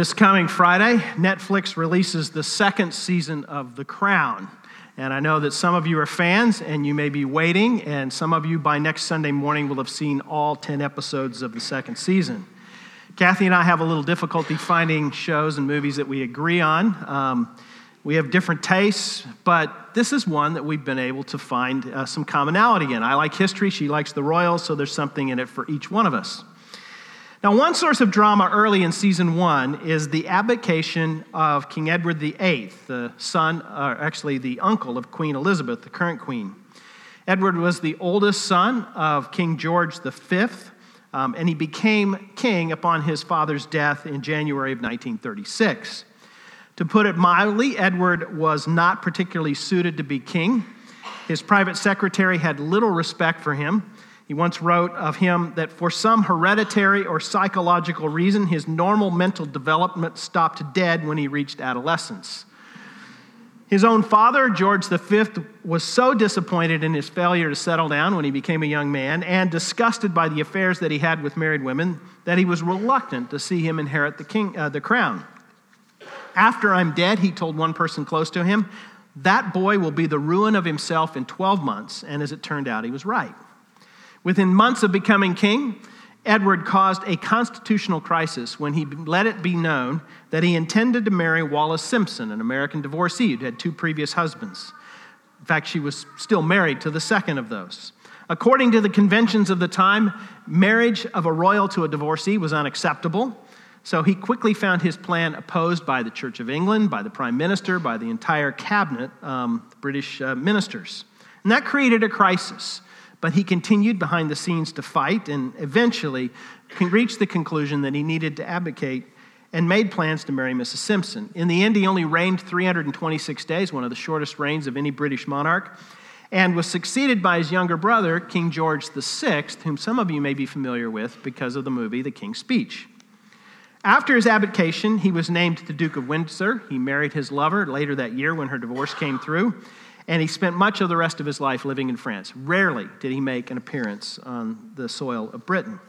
This coming Friday, Netflix releases the second season of The Crown. And I know that some of you are fans and you may be waiting, and some of you by next Sunday morning will have seen all 10 episodes of the second season. Kathy and I have a little difficulty finding shows and movies that we agree on. Um, we have different tastes, but this is one that we've been able to find uh, some commonality in. I like history, she likes the royals, so there's something in it for each one of us. Now, one source of drama early in season one is the abdication of King Edward VIII, the son, or actually the uncle of Queen Elizabeth, the current queen. Edward was the oldest son of King George V, um, and he became king upon his father's death in January of 1936. To put it mildly, Edward was not particularly suited to be king. His private secretary had little respect for him. He once wrote of him that for some hereditary or psychological reason, his normal mental development stopped dead when he reached adolescence. His own father, George V, was so disappointed in his failure to settle down when he became a young man and disgusted by the affairs that he had with married women that he was reluctant to see him inherit the, king, uh, the crown. After I'm dead, he told one person close to him, that boy will be the ruin of himself in 12 months. And as it turned out, he was right. Within months of becoming king, Edward caused a constitutional crisis when he let it be known that he intended to marry Wallis Simpson, an American divorcee who had two previous husbands. In fact, she was still married to the second of those. According to the conventions of the time, marriage of a royal to a divorcee was unacceptable. So he quickly found his plan opposed by the Church of England, by the Prime Minister, by the entire cabinet, um, British uh, ministers. And that created a crisis. But he continued behind the scenes to fight and eventually reached the conclusion that he needed to abdicate and made plans to marry Mrs. Simpson. In the end, he only reigned 326 days, one of the shortest reigns of any British monarch, and was succeeded by his younger brother, King George VI, whom some of you may be familiar with because of the movie The King's Speech. After his abdication, he was named the Duke of Windsor. He married his lover later that year when her divorce came through, and he spent much of the rest of his life living in France. Rarely did he make an appearance on the soil of Britain.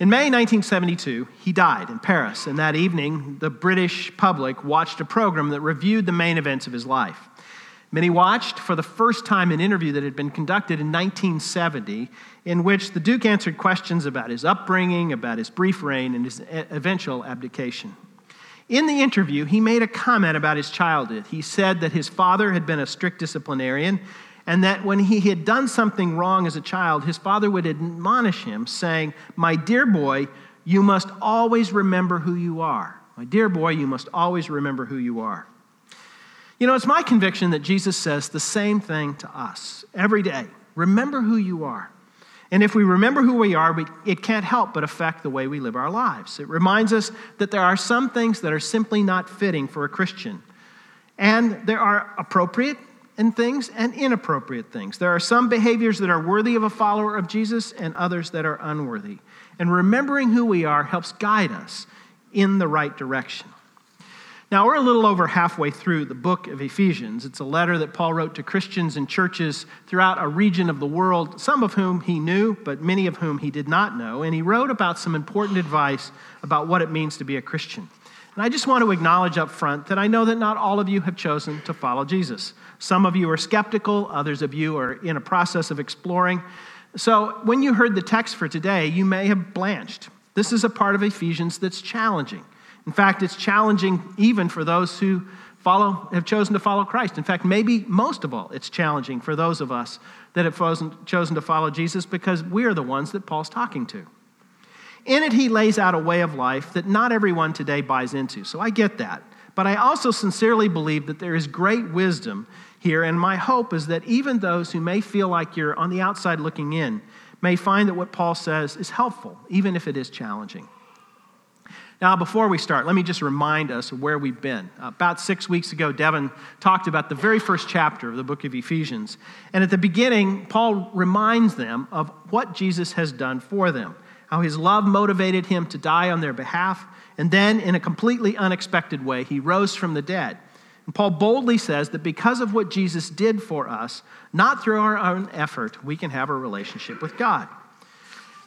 In May 1972, he died in Paris, and that evening, the British public watched a program that reviewed the main events of his life. Many watched for the first time an interview that had been conducted in 1970, in which the Duke answered questions about his upbringing, about his brief reign, and his eventual abdication. In the interview, he made a comment about his childhood. He said that his father had been a strict disciplinarian, and that when he had done something wrong as a child, his father would admonish him, saying, My dear boy, you must always remember who you are. My dear boy, you must always remember who you are. You know, it's my conviction that Jesus says the same thing to us every day. Remember who you are. And if we remember who we are, it can't help but affect the way we live our lives. It reminds us that there are some things that are simply not fitting for a Christian. And there are appropriate and things and inappropriate things. There are some behaviors that are worthy of a follower of Jesus and others that are unworthy. And remembering who we are helps guide us in the right direction. Now, we're a little over halfway through the book of Ephesians. It's a letter that Paul wrote to Christians and churches throughout a region of the world, some of whom he knew, but many of whom he did not know. And he wrote about some important advice about what it means to be a Christian. And I just want to acknowledge up front that I know that not all of you have chosen to follow Jesus. Some of you are skeptical, others of you are in a process of exploring. So when you heard the text for today, you may have blanched. This is a part of Ephesians that's challenging. In fact, it's challenging even for those who follow, have chosen to follow Christ. In fact, maybe most of all, it's challenging for those of us that have chosen to follow Jesus because we're the ones that Paul's talking to. In it, he lays out a way of life that not everyone today buys into. So I get that. But I also sincerely believe that there is great wisdom here, and my hope is that even those who may feel like you're on the outside looking in may find that what Paul says is helpful, even if it is challenging. Now, before we start, let me just remind us of where we've been. About six weeks ago, Devin talked about the very first chapter of the book of Ephesians. And at the beginning, Paul reminds them of what Jesus has done for them, how his love motivated him to die on their behalf. And then, in a completely unexpected way, he rose from the dead. And Paul boldly says that because of what Jesus did for us, not through our own effort, we can have a relationship with God.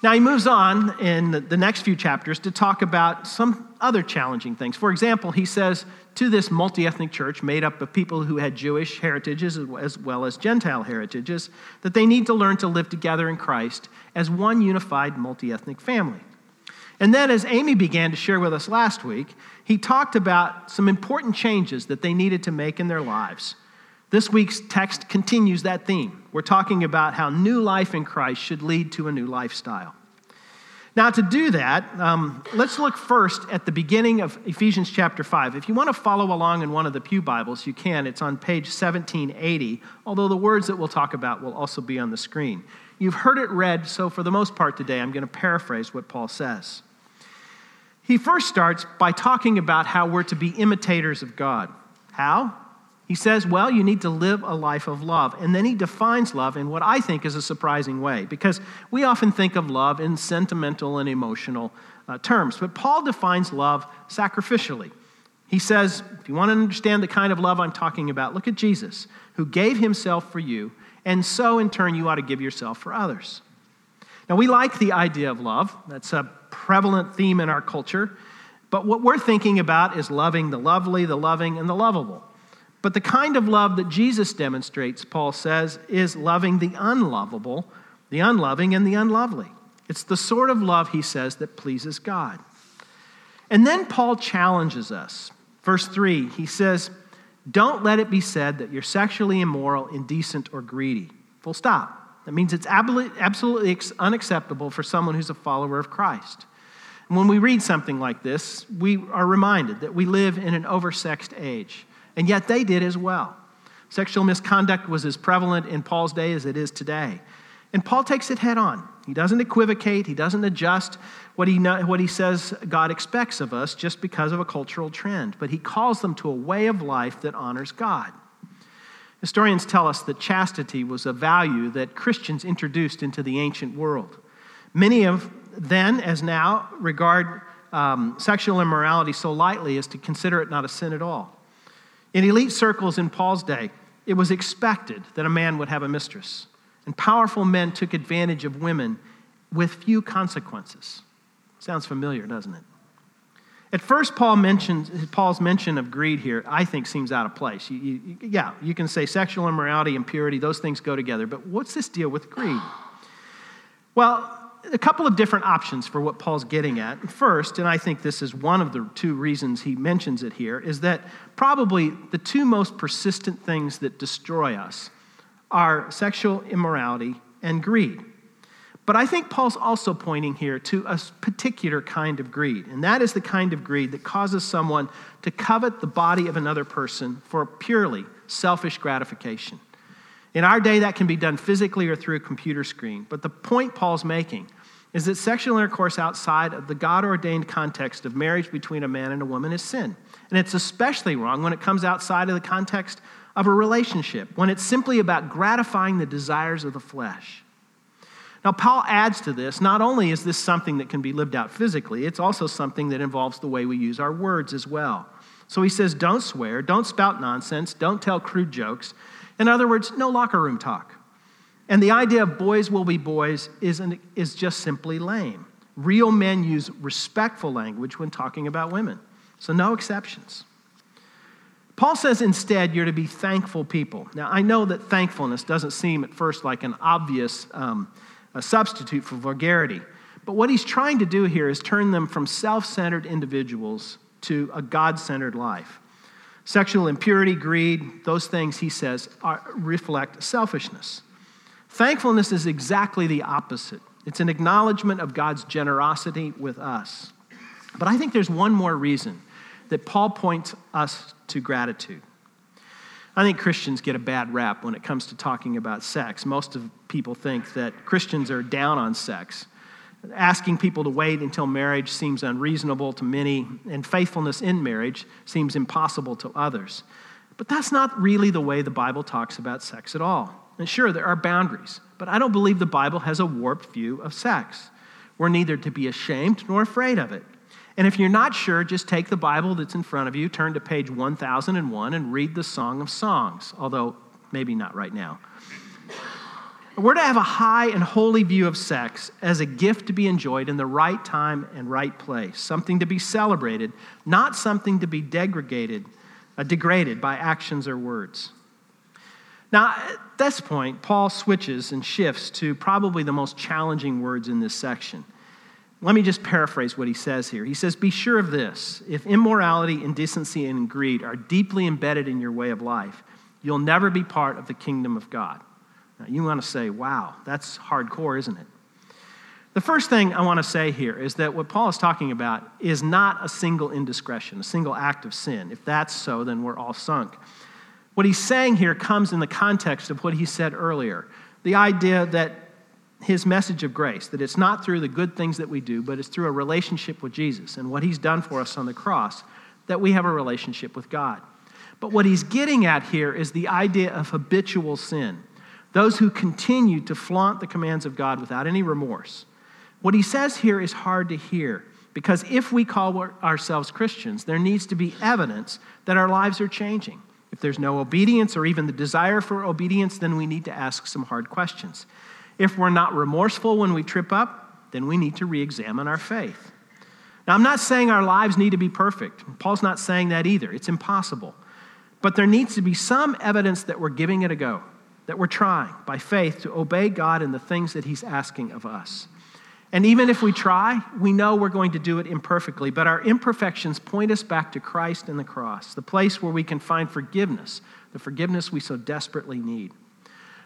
Now, he moves on in the next few chapters to talk about some other challenging things. For example, he says to this multi ethnic church made up of people who had Jewish heritages as well as Gentile heritages that they need to learn to live together in Christ as one unified multi ethnic family. And then, as Amy began to share with us last week, he talked about some important changes that they needed to make in their lives. This week's text continues that theme. We're talking about how new life in Christ should lead to a new lifestyle. Now, to do that, um, let's look first at the beginning of Ephesians chapter 5. If you want to follow along in one of the Pew Bibles, you can. It's on page 1780, although the words that we'll talk about will also be on the screen. You've heard it read, so for the most part today, I'm going to paraphrase what Paul says. He first starts by talking about how we're to be imitators of God. How? He says, well, you need to live a life of love. And then he defines love in what I think is a surprising way, because we often think of love in sentimental and emotional uh, terms. But Paul defines love sacrificially. He says, if you want to understand the kind of love I'm talking about, look at Jesus, who gave himself for you, and so in turn you ought to give yourself for others. Now, we like the idea of love. That's a prevalent theme in our culture. But what we're thinking about is loving the lovely, the loving, and the lovable. But the kind of love that Jesus demonstrates, Paul says, is loving the unlovable, the unloving, and the unlovely. It's the sort of love, he says, that pleases God. And then Paul challenges us. Verse 3, he says, Don't let it be said that you're sexually immoral, indecent, or greedy. Full stop. That means it's absolutely unacceptable for someone who's a follower of Christ. And when we read something like this, we are reminded that we live in an oversexed age, and yet they did as well. Sexual misconduct was as prevalent in Paul's day as it is today. And Paul takes it head on. He doesn't equivocate, he doesn't adjust what he, what he says God expects of us just because of a cultural trend, but he calls them to a way of life that honors God. Historians tell us that chastity was a value that Christians introduced into the ancient world. Many of then, as now, regard um, sexual immorality so lightly as to consider it not a sin at all. In elite circles in Paul's day, it was expected that a man would have a mistress, and powerful men took advantage of women with few consequences. Sounds familiar, doesn't it? At first, Paul mentions, Paul's mention of greed here, I think, seems out of place. You, you, yeah, you can say sexual immorality and purity, those things go together, but what's this deal with greed? Well, a couple of different options for what Paul's getting at. First, and I think this is one of the two reasons he mentions it here, is that probably the two most persistent things that destroy us are sexual immorality and greed. But I think Paul's also pointing here to a particular kind of greed, and that is the kind of greed that causes someone to covet the body of another person for purely selfish gratification. In our day, that can be done physically or through a computer screen. But the point Paul's making is that sexual intercourse outside of the God ordained context of marriage between a man and a woman is sin. And it's especially wrong when it comes outside of the context of a relationship, when it's simply about gratifying the desires of the flesh. Now, Paul adds to this not only is this something that can be lived out physically, it's also something that involves the way we use our words as well. So he says, don't swear, don't spout nonsense, don't tell crude jokes. In other words, no locker room talk. And the idea of boys will be boys is, an, is just simply lame. Real men use respectful language when talking about women, so no exceptions. Paul says instead you're to be thankful people. Now, I know that thankfulness doesn't seem at first like an obvious um, substitute for vulgarity. But what he's trying to do here is turn them from self centered individuals to a God centered life. Sexual impurity, greed, those things, he says, are, reflect selfishness. Thankfulness is exactly the opposite. It's an acknowledgement of God's generosity with us. But I think there's one more reason that Paul points us to gratitude. I think Christians get a bad rap when it comes to talking about sex. Most of people think that Christians are down on sex. Asking people to wait until marriage seems unreasonable to many, and faithfulness in marriage seems impossible to others. But that's not really the way the Bible talks about sex at all. And sure, there are boundaries, but I don't believe the Bible has a warped view of sex. We're neither to be ashamed nor afraid of it. And if you're not sure, just take the Bible that's in front of you, turn to page 1001, and read the Song of Songs, although maybe not right now. We're to have a high and holy view of sex as a gift to be enjoyed in the right time and right place, something to be celebrated, not something to be degraded, uh, degraded by actions or words. Now, at this point, Paul switches and shifts to probably the most challenging words in this section. Let me just paraphrase what he says here. He says, Be sure of this if immorality, indecency, and greed are deeply embedded in your way of life, you'll never be part of the kingdom of God. Now, you want to say, Wow, that's hardcore, isn't it? The first thing I want to say here is that what Paul is talking about is not a single indiscretion, a single act of sin. If that's so, then we're all sunk. What he's saying here comes in the context of what he said earlier the idea that his message of grace, that it's not through the good things that we do, but it's through a relationship with Jesus and what he's done for us on the cross that we have a relationship with God. But what he's getting at here is the idea of habitual sin. Those who continue to flaunt the commands of God without any remorse. What he says here is hard to hear because if we call ourselves Christians, there needs to be evidence that our lives are changing. If there's no obedience or even the desire for obedience, then we need to ask some hard questions. If we're not remorseful when we trip up, then we need to re examine our faith. Now, I'm not saying our lives need to be perfect. Paul's not saying that either. It's impossible. But there needs to be some evidence that we're giving it a go, that we're trying by faith to obey God in the things that He's asking of us. And even if we try, we know we're going to do it imperfectly, but our imperfections point us back to Christ and the cross, the place where we can find forgiveness, the forgiveness we so desperately need.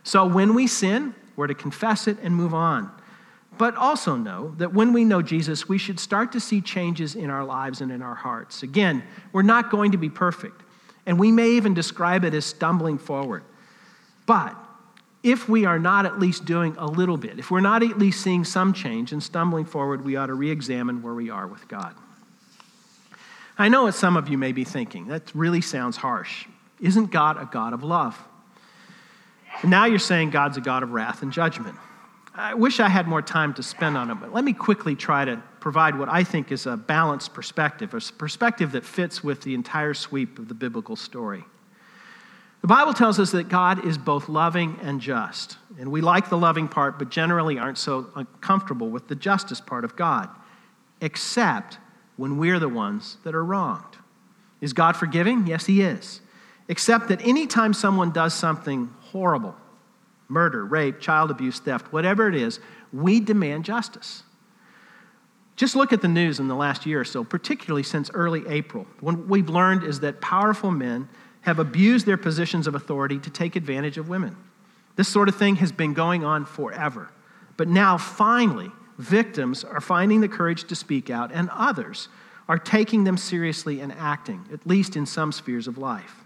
So when we sin, we're to confess it and move on. But also know that when we know Jesus, we should start to see changes in our lives and in our hearts. Again, we're not going to be perfect, and we may even describe it as stumbling forward. But if we are not at least doing a little bit, if we're not at least seeing some change and stumbling forward, we ought to re examine where we are with God. I know what some of you may be thinking. That really sounds harsh. Isn't God a God of love? And now you're saying God's a God of wrath and judgment. I wish I had more time to spend on it, but let me quickly try to provide what I think is a balanced perspective, a perspective that fits with the entire sweep of the biblical story. The Bible tells us that God is both loving and just. And we like the loving part, but generally aren't so comfortable with the justice part of God, except when we're the ones that are wronged. Is God forgiving? Yes, He is. Except that anytime someone does something horrible, murder, rape, child abuse, theft, whatever it is, we demand justice. Just look at the news in the last year or so, particularly since early April. What we've learned is that powerful men have abused their positions of authority to take advantage of women. This sort of thing has been going on forever. But now, finally, victims are finding the courage to speak out, and others are taking them seriously and acting, at least in some spheres of life.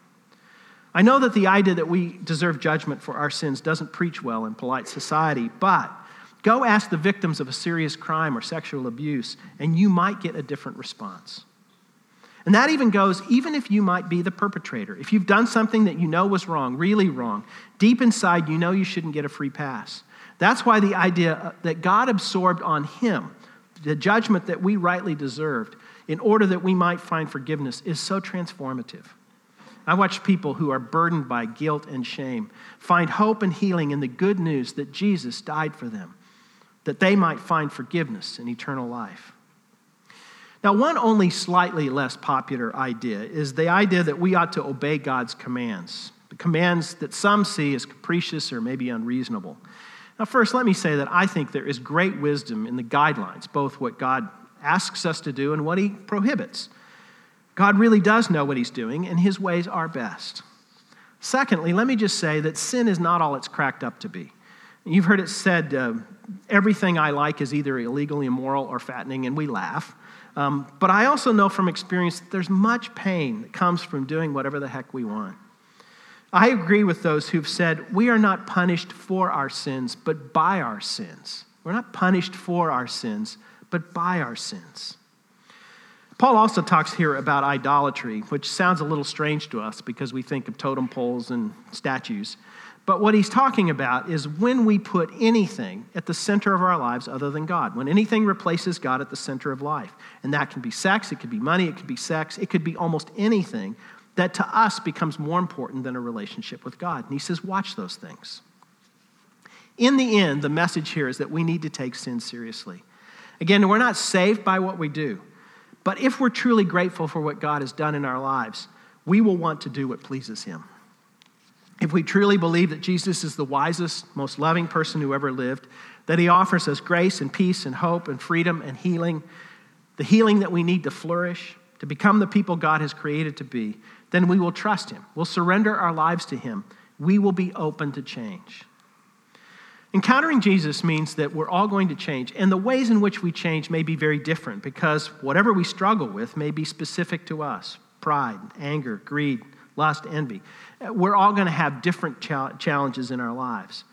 I know that the idea that we deserve judgment for our sins doesn't preach well in polite society, but go ask the victims of a serious crime or sexual abuse, and you might get a different response. And that even goes, even if you might be the perpetrator. If you've done something that you know was wrong, really wrong, deep inside you know you shouldn't get a free pass. That's why the idea uh, that God absorbed on him the judgment that we rightly deserved in order that we might find forgiveness is so transformative. I watch people who are burdened by guilt and shame find hope and healing in the good news that Jesus died for them, that they might find forgiveness and eternal life. Now, one only slightly less popular idea is the idea that we ought to obey God's commands, the commands that some see as capricious or maybe unreasonable. Now, first, let me say that I think there is great wisdom in the guidelines, both what God asks us to do and what He prohibits. God really does know what He's doing, and His ways are best. Secondly, let me just say that sin is not all it's cracked up to be. You've heard it said, uh, everything I like is either illegal, immoral, or fattening, and we laugh. Um, but I also know from experience that there's much pain that comes from doing whatever the heck we want. I agree with those who've said we are not punished for our sins, but by our sins. We're not punished for our sins, but by our sins. Paul also talks here about idolatry, which sounds a little strange to us because we think of totem poles and statues. But what he's talking about is when we put anything at the center of our lives other than God, when anything replaces God at the center of life. And that can be sex, it could be money, it could be sex, it could be almost anything that to us becomes more important than a relationship with God. And he says, watch those things. In the end, the message here is that we need to take sin seriously. Again, we're not saved by what we do, but if we're truly grateful for what God has done in our lives, we will want to do what pleases Him. If we truly believe that Jesus is the wisest, most loving person who ever lived, that He offers us grace and peace and hope and freedom and healing, the healing that we need to flourish, to become the people God has created to be, then we will trust Him. We'll surrender our lives to Him. We will be open to change. Encountering Jesus means that we're all going to change, and the ways in which we change may be very different because whatever we struggle with may be specific to us pride, anger, greed, lust, envy. We're all going to have different challenges in our lives.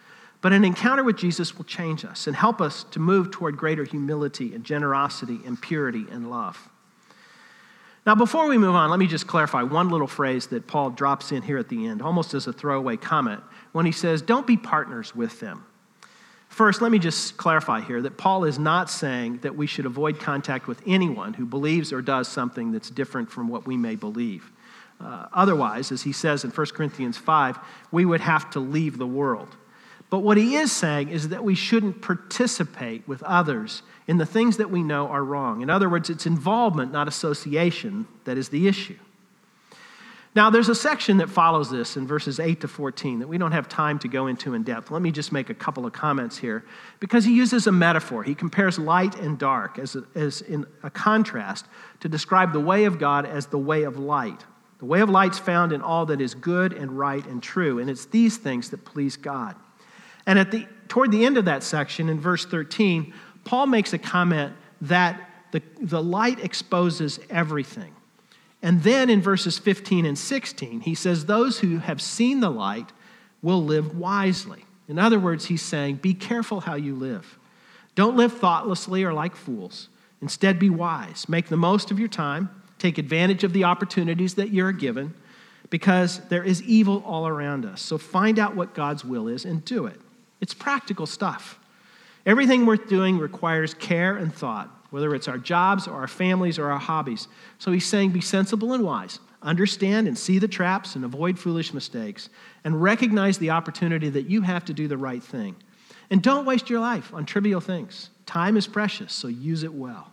But an encounter with Jesus will change us and help us to move toward greater humility and generosity and purity and love. Now, before we move on, let me just clarify one little phrase that Paul drops in here at the end, almost as a throwaway comment, when he says, Don't be partners with them. First, let me just clarify here that Paul is not saying that we should avoid contact with anyone who believes or does something that's different from what we may believe. Uh, otherwise, as he says in 1 Corinthians 5, we would have to leave the world. But what he is saying is that we shouldn't participate with others in the things that we know are wrong. In other words, it's involvement, not association, that is the issue. Now, there's a section that follows this in verses 8 to 14 that we don't have time to go into in depth. Let me just make a couple of comments here because he uses a metaphor. He compares light and dark as, a, as in a contrast to describe the way of God as the way of light. The way of light's found in all that is good and right and true, and it's these things that please God. And at the, toward the end of that section, in verse 13, Paul makes a comment that the, the light exposes everything. And then in verses 15 and 16, he says, Those who have seen the light will live wisely. In other words, he's saying, Be careful how you live. Don't live thoughtlessly or like fools. Instead, be wise. Make the most of your time. Take advantage of the opportunities that you're given because there is evil all around us. So find out what God's will is and do it. It's practical stuff. Everything worth doing requires care and thought, whether it's our jobs or our families or our hobbies. So he's saying be sensible and wise. Understand and see the traps and avoid foolish mistakes and recognize the opportunity that you have to do the right thing. And don't waste your life on trivial things. Time is precious, so use it well.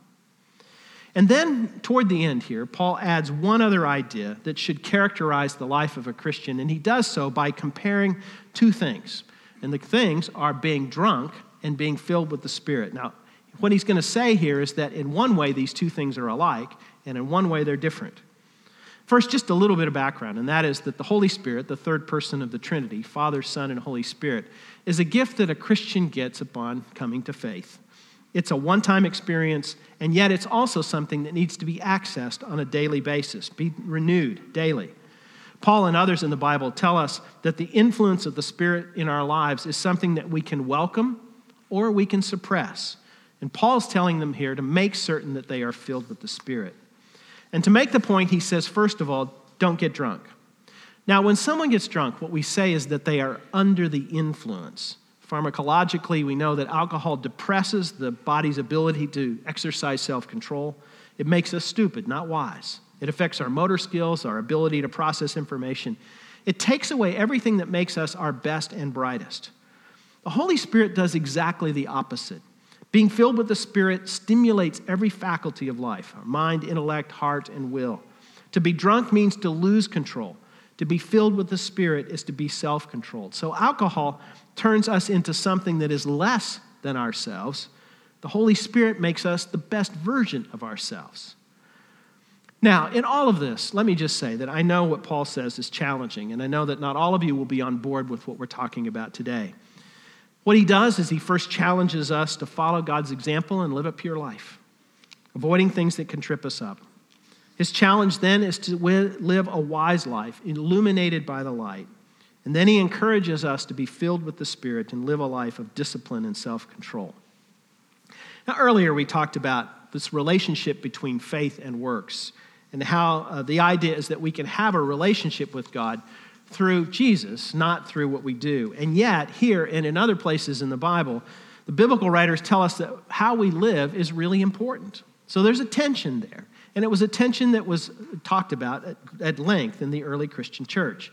And then, toward the end here, Paul adds one other idea that should characterize the life of a Christian, and he does so by comparing two things and the things are being drunk and being filled with the Spirit. Now, what he's going to say here is that in one way, these two things are alike, and in one way, they're different. First, just a little bit of background, and that is that the Holy Spirit, the third person of the Trinity, Father, Son, and Holy Spirit, is a gift that a Christian gets upon coming to faith. It's a one time experience, and yet it's also something that needs to be accessed on a daily basis, be renewed daily. Paul and others in the Bible tell us that the influence of the Spirit in our lives is something that we can welcome or we can suppress. And Paul's telling them here to make certain that they are filled with the Spirit. And to make the point, he says, first of all, don't get drunk. Now, when someone gets drunk, what we say is that they are under the influence. Pharmacologically, we know that alcohol depresses the body's ability to exercise self control. It makes us stupid, not wise. It affects our motor skills, our ability to process information. It takes away everything that makes us our best and brightest. The Holy Spirit does exactly the opposite. Being filled with the Spirit stimulates every faculty of life our mind, intellect, heart, and will. To be drunk means to lose control. To be filled with the Spirit is to be self controlled. So, alcohol turns us into something that is less than ourselves. The Holy Spirit makes us the best version of ourselves. Now, in all of this, let me just say that I know what Paul says is challenging, and I know that not all of you will be on board with what we're talking about today. What he does is he first challenges us to follow God's example and live a pure life, avoiding things that can trip us up. His challenge then is to live a wise life, illuminated by the light. And then he encourages us to be filled with the Spirit and live a life of discipline and self control. Now, earlier we talked about this relationship between faith and works and how uh, the idea is that we can have a relationship with God through Jesus, not through what we do. And yet, here and in other places in the Bible, the biblical writers tell us that how we live is really important. So there's a tension there. And it was a tension that was talked about at, at length in the early Christian church.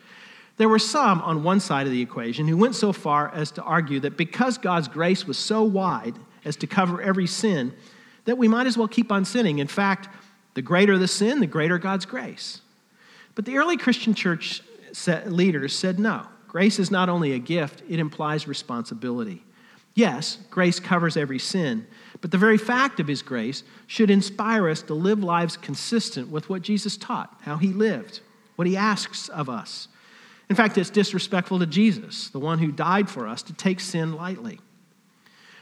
There were some on one side of the equation who went so far as to argue that because God's grace was so wide as to cover every sin, that we might as well keep on sinning. In fact, the greater the sin, the greater God's grace. But the early Christian church leaders said no. Grace is not only a gift, it implies responsibility. Yes, grace covers every sin, but the very fact of his grace should inspire us to live lives consistent with what Jesus taught, how he lived, what he asks of us. In fact, it's disrespectful to Jesus, the one who died for us, to take sin lightly.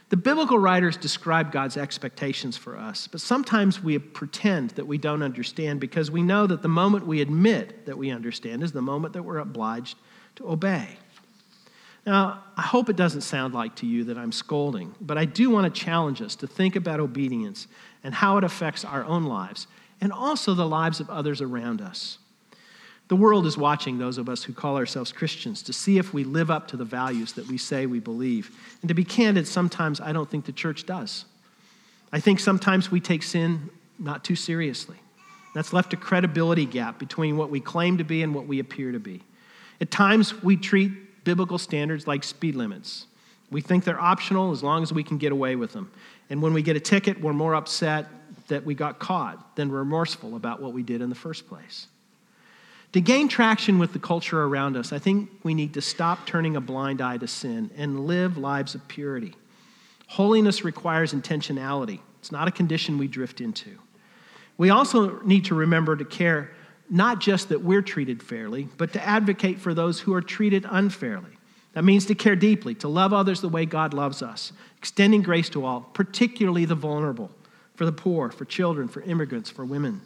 The biblical writers describe God's expectations for us, but sometimes we pretend that we don't understand because we know that the moment we admit that we understand is the moment that we're obliged to obey. Now, I hope it doesn't sound like to you that I'm scolding, but I do want to challenge us to think about obedience and how it affects our own lives and also the lives of others around us. The world is watching those of us who call ourselves Christians to see if we live up to the values that we say we believe. And to be candid, sometimes I don't think the church does. I think sometimes we take sin not too seriously. That's left a credibility gap between what we claim to be and what we appear to be. At times, we treat biblical standards like speed limits. We think they're optional as long as we can get away with them. And when we get a ticket, we're more upset that we got caught than remorseful about what we did in the first place. To gain traction with the culture around us, I think we need to stop turning a blind eye to sin and live lives of purity. Holiness requires intentionality, it's not a condition we drift into. We also need to remember to care not just that we're treated fairly, but to advocate for those who are treated unfairly. That means to care deeply, to love others the way God loves us, extending grace to all, particularly the vulnerable, for the poor, for children, for immigrants, for women.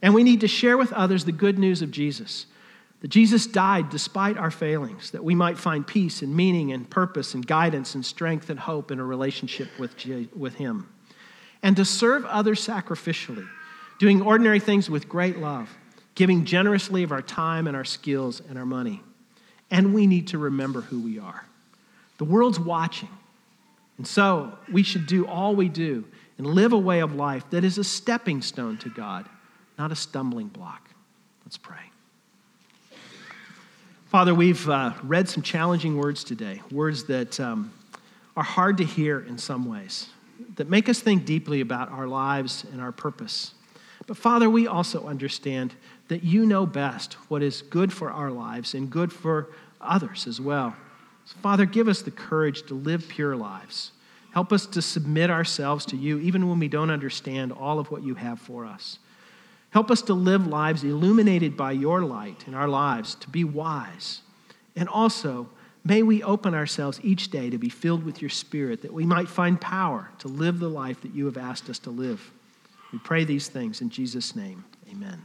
And we need to share with others the good news of Jesus that Jesus died despite our failings, that we might find peace and meaning and purpose and guidance and strength and hope in a relationship with, with Him. And to serve others sacrificially, doing ordinary things with great love, giving generously of our time and our skills and our money. And we need to remember who we are. The world's watching. And so we should do all we do and live a way of life that is a stepping stone to God not a stumbling block. Let's pray. Father, we've uh, read some challenging words today, words that um, are hard to hear in some ways, that make us think deeply about our lives and our purpose. But Father, we also understand that you know best what is good for our lives and good for others as well. So Father, give us the courage to live pure lives. Help us to submit ourselves to you even when we don't understand all of what you have for us. Help us to live lives illuminated by your light in our lives, to be wise. And also, may we open ourselves each day to be filled with your Spirit, that we might find power to live the life that you have asked us to live. We pray these things in Jesus' name. Amen.